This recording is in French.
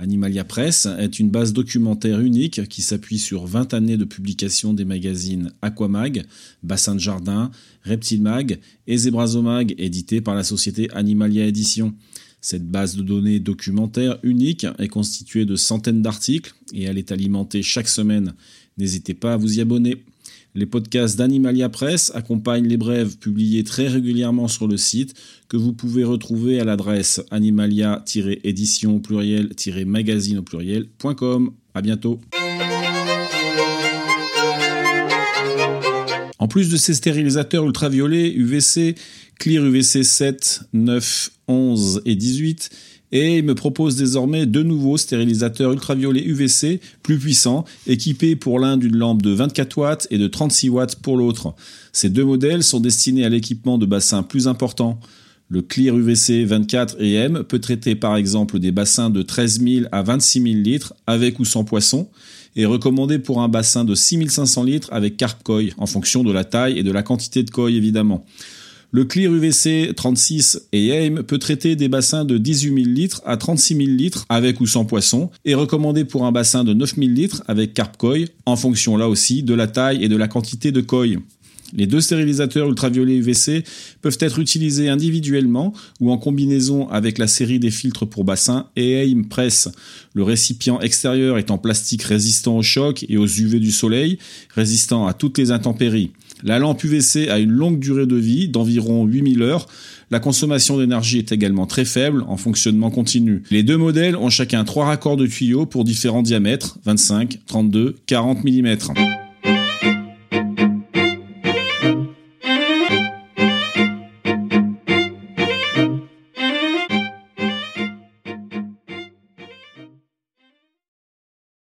Animalia Press est une base documentaire unique qui s'appuie sur 20 années de publication des magazines Aquamag, Bassin de Jardin, Reptile Mag et Zebrazomag, édité par la société Animalia Édition. Cette base de données documentaire unique est constituée de centaines d'articles et elle est alimentée chaque semaine. N'hésitez pas à vous y abonner. Les podcasts d'Animalia Press accompagnent les brèves publiées très régulièrement sur le site que vous pouvez retrouver à l'adresse animalia-édition pluriel-magazine au pluriel.com. À bientôt. En plus de ces stérilisateurs ultraviolets UVC, Clear UVC 7, 9, 11 et 18, et il me propose désormais deux nouveaux stérilisateurs ultraviolets UVC plus puissants, équipés pour l'un d'une lampe de 24 watts et de 36 watts pour l'autre. Ces deux modèles sont destinés à l'équipement de bassins plus importants. Le Clear UVC 24 EM peut traiter par exemple des bassins de 13 000 à 26 000 litres avec ou sans poisson et recommandé pour un bassin de 6500 litres avec carp koi en fonction de la taille et de la quantité de koi évidemment. Le Clear UVC 36 et AIM peut traiter des bassins de 18 000 litres à 36 000 litres avec ou sans poisson et recommandé pour un bassin de 9 000 litres avec carp koi en fonction là aussi de la taille et de la quantité de koi. Les deux stérilisateurs ultraviolets UVC peuvent être utilisés individuellement ou en combinaison avec la série des filtres pour bassin et AIM Press. Le récipient extérieur est en plastique résistant au choc et aux UV du soleil, résistant à toutes les intempéries. La lampe UVC a une longue durée de vie d'environ 8000 heures. La consommation d'énergie est également très faible en fonctionnement continu. Les deux modèles ont chacun trois raccords de tuyaux pour différents diamètres, 25, 32, 40 mm.